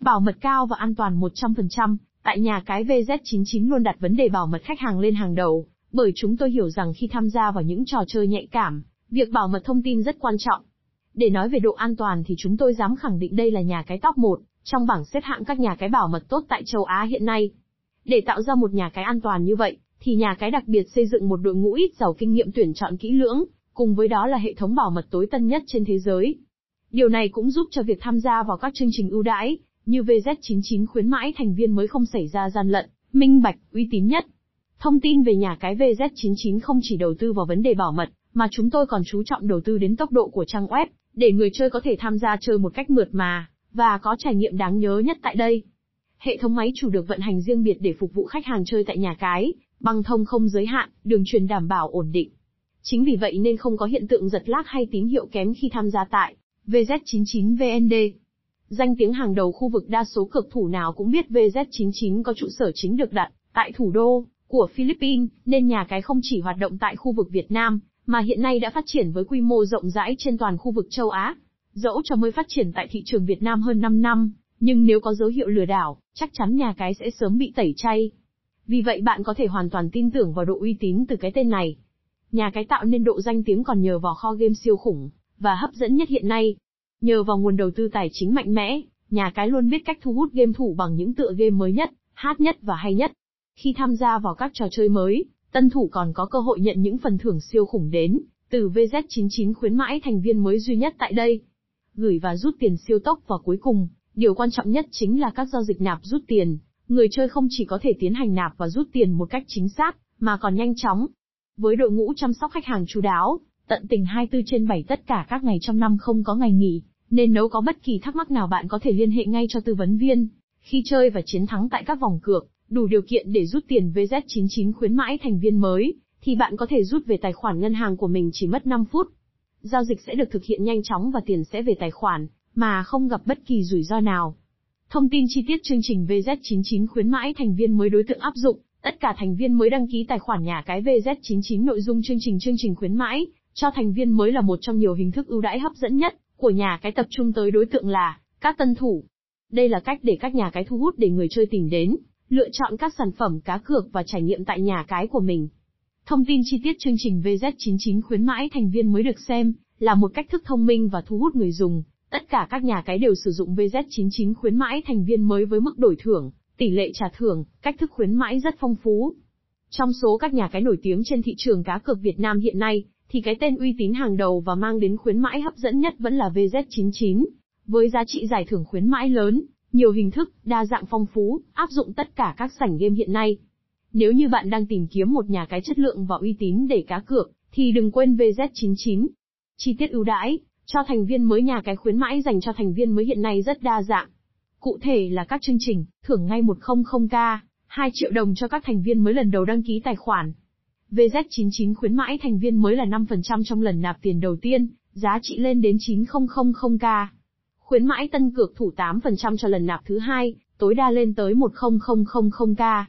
Bảo mật cao và an toàn 100%, tại nhà cái VZ99 luôn đặt vấn đề bảo mật khách hàng lên hàng đầu, bởi chúng tôi hiểu rằng khi tham gia vào những trò chơi nhạy cảm, việc bảo mật thông tin rất quan trọng. Để nói về độ an toàn thì chúng tôi dám khẳng định đây là nhà cái top 1, trong bảng xếp hạng các nhà cái bảo mật tốt tại châu Á hiện nay. Để tạo ra một nhà cái an toàn như vậy, thì nhà cái đặc biệt xây dựng một đội ngũ ít giàu kinh nghiệm tuyển chọn kỹ lưỡng, cùng với đó là hệ thống bảo mật tối tân nhất trên thế giới. Điều này cũng giúp cho việc tham gia vào các chương trình ưu đãi, như VZ99 khuyến mãi thành viên mới không xảy ra gian lận, minh bạch, uy tín nhất. Thông tin về nhà cái VZ99 không chỉ đầu tư vào vấn đề bảo mật, mà chúng tôi còn chú trọng đầu tư đến tốc độ của trang web, để người chơi có thể tham gia chơi một cách mượt mà, và có trải nghiệm đáng nhớ nhất tại đây. Hệ thống máy chủ được vận hành riêng biệt để phục vụ khách hàng chơi tại nhà cái, băng thông không giới hạn, đường truyền đảm bảo ổn định. Chính vì vậy nên không có hiện tượng giật lag hay tín hiệu kém khi tham gia tại VZ99VND. Danh tiếng hàng đầu khu vực đa số cực thủ nào cũng biết VZ99 có trụ sở chính được đặt tại thủ đô của Philippines, nên nhà cái không chỉ hoạt động tại khu vực Việt Nam, mà hiện nay đã phát triển với quy mô rộng rãi trên toàn khu vực châu Á. Dẫu cho mới phát triển tại thị trường Việt Nam hơn 5 năm, nhưng nếu có dấu hiệu lừa đảo, chắc chắn nhà cái sẽ sớm bị tẩy chay. Vì vậy bạn có thể hoàn toàn tin tưởng vào độ uy tín từ cái tên này. Nhà cái tạo nên độ danh tiếng còn nhờ vào kho game siêu khủng, và hấp dẫn nhất hiện nay. Nhờ vào nguồn đầu tư tài chính mạnh mẽ, nhà cái luôn biết cách thu hút game thủ bằng những tựa game mới nhất, hát nhất và hay nhất. Khi tham gia vào các trò chơi mới, tân thủ còn có cơ hội nhận những phần thưởng siêu khủng đến, từ VZ99 khuyến mãi thành viên mới duy nhất tại đây. Gửi và rút tiền siêu tốc và cuối cùng, điều quan trọng nhất chính là các giao dịch nạp rút tiền. Người chơi không chỉ có thể tiến hành nạp và rút tiền một cách chính xác, mà còn nhanh chóng. Với đội ngũ chăm sóc khách hàng chú đáo, tận tình 24 trên 7 tất cả các ngày trong năm không có ngày nghỉ, nên nếu có bất kỳ thắc mắc nào bạn có thể liên hệ ngay cho tư vấn viên. Khi chơi và chiến thắng tại các vòng cược, đủ điều kiện để rút tiền VZ99 khuyến mãi thành viên mới, thì bạn có thể rút về tài khoản ngân hàng của mình chỉ mất 5 phút. Giao dịch sẽ được thực hiện nhanh chóng và tiền sẽ về tài khoản, mà không gặp bất kỳ rủi ro nào. Thông tin chi tiết chương trình VZ99 khuyến mãi thành viên mới đối tượng áp dụng, tất cả thành viên mới đăng ký tài khoản nhà cái VZ99 nội dung chương trình chương trình khuyến mãi cho thành viên mới là một trong nhiều hình thức ưu đãi hấp dẫn nhất của nhà cái tập trung tới đối tượng là các tân thủ. Đây là cách để các nhà cái thu hút để người chơi tìm đến, lựa chọn các sản phẩm cá cược và trải nghiệm tại nhà cái của mình. Thông tin chi tiết chương trình VZ99 khuyến mãi thành viên mới được xem là một cách thức thông minh và thu hút người dùng. Tất cả các nhà cái đều sử dụng VZ99 khuyến mãi thành viên mới với mức đổi thưởng, tỷ lệ trả thưởng, cách thức khuyến mãi rất phong phú. Trong số các nhà cái nổi tiếng trên thị trường cá cược Việt Nam hiện nay, thì cái tên uy tín hàng đầu và mang đến khuyến mãi hấp dẫn nhất vẫn là VZ99. Với giá trị giải thưởng khuyến mãi lớn, nhiều hình thức, đa dạng phong phú, áp dụng tất cả các sảnh game hiện nay. Nếu như bạn đang tìm kiếm một nhà cái chất lượng và uy tín để cá cược, thì đừng quên VZ99. Chi tiết ưu đãi, cho thành viên mới nhà cái khuyến mãi dành cho thành viên mới hiện nay rất đa dạng. Cụ thể là các chương trình, thưởng ngay 100k, 2 triệu đồng cho các thành viên mới lần đầu đăng ký tài khoản. VZ99 khuyến mãi thành viên mới là 5% trong lần nạp tiền đầu tiên, giá trị lên đến 9000k. Khuyến mãi tân cược thủ 8% cho lần nạp thứ hai, tối đa lên tới 10000k.